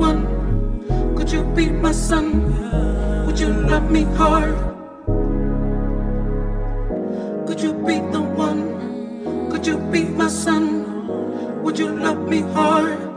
one? Could you be my son? Would you love me hard? Could you be the one? Could you be my son? Would you love me hard?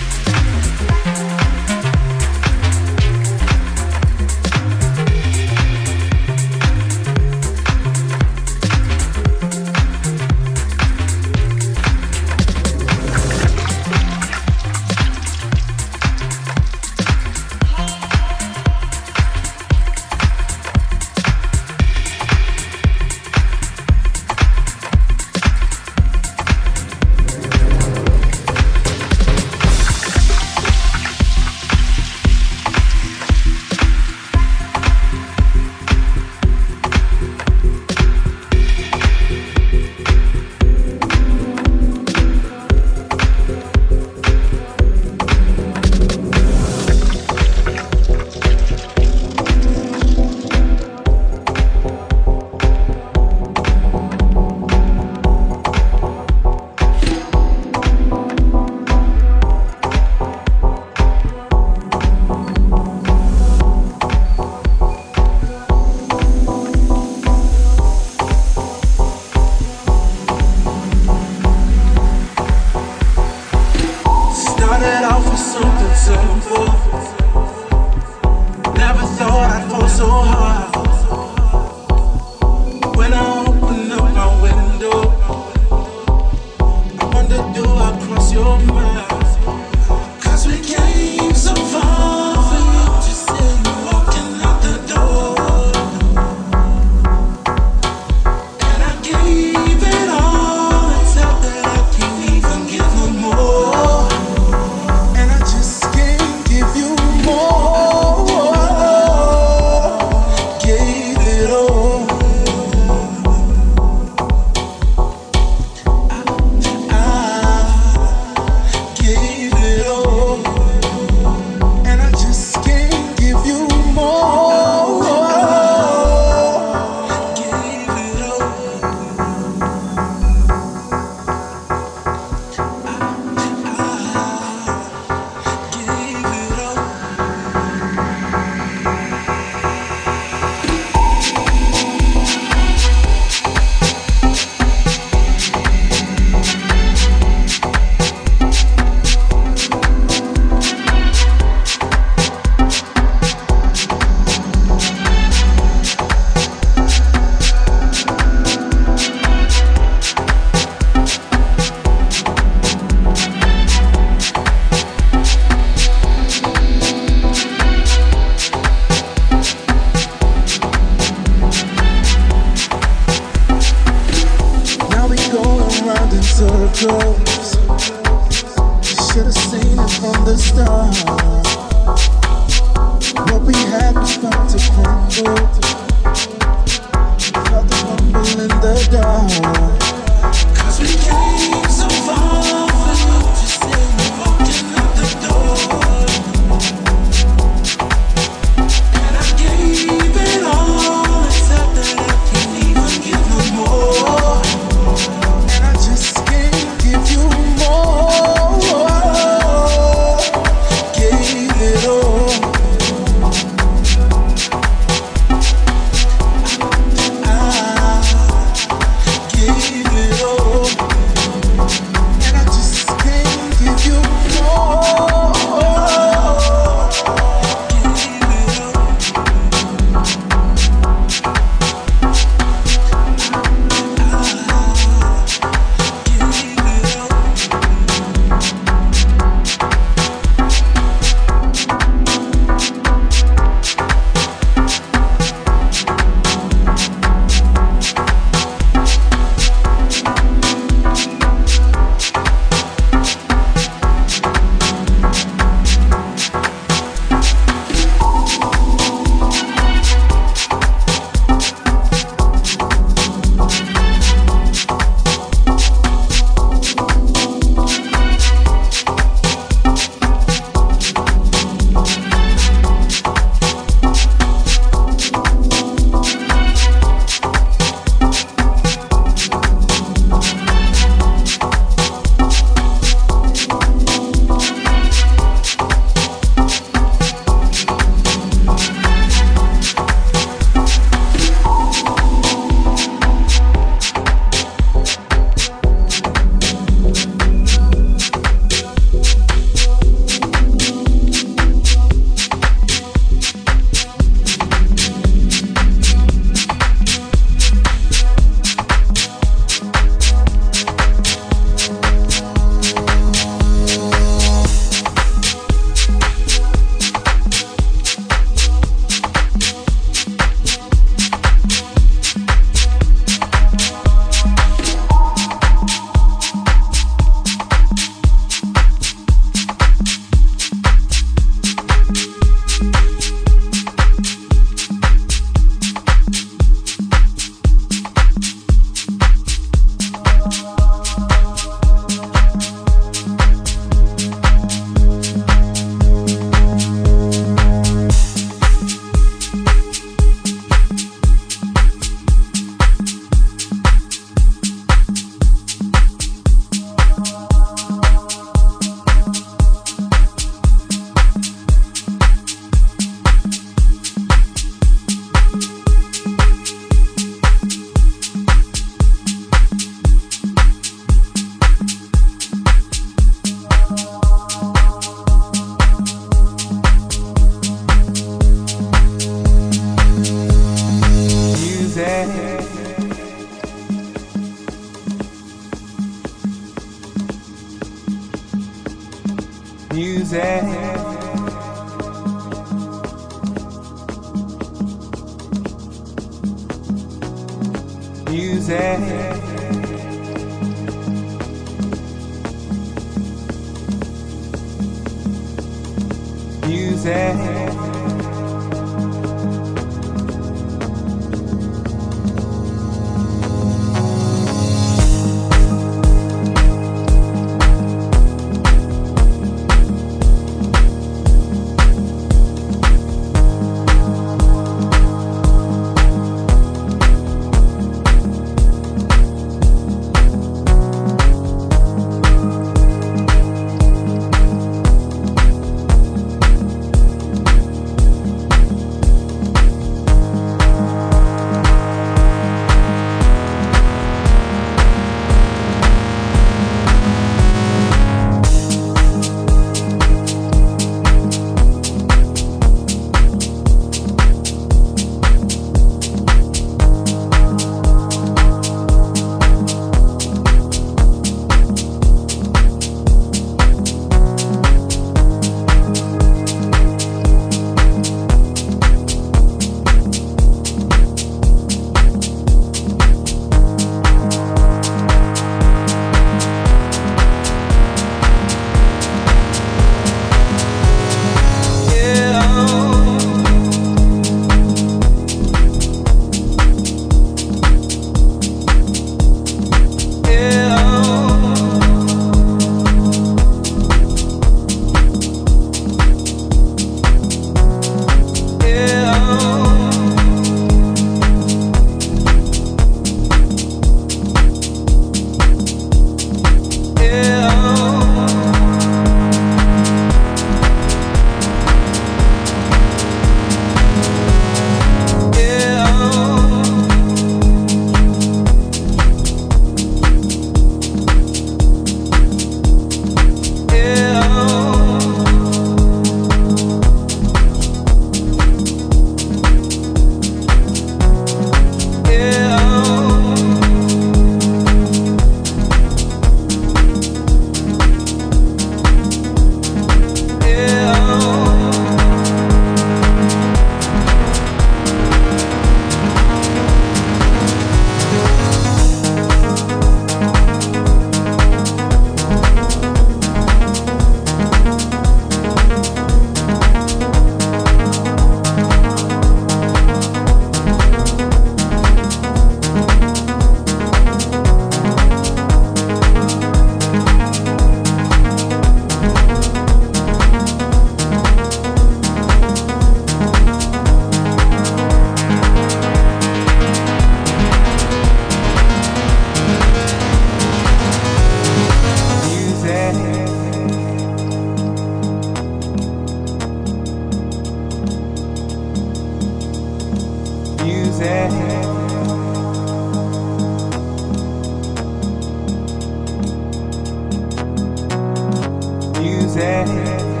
easy.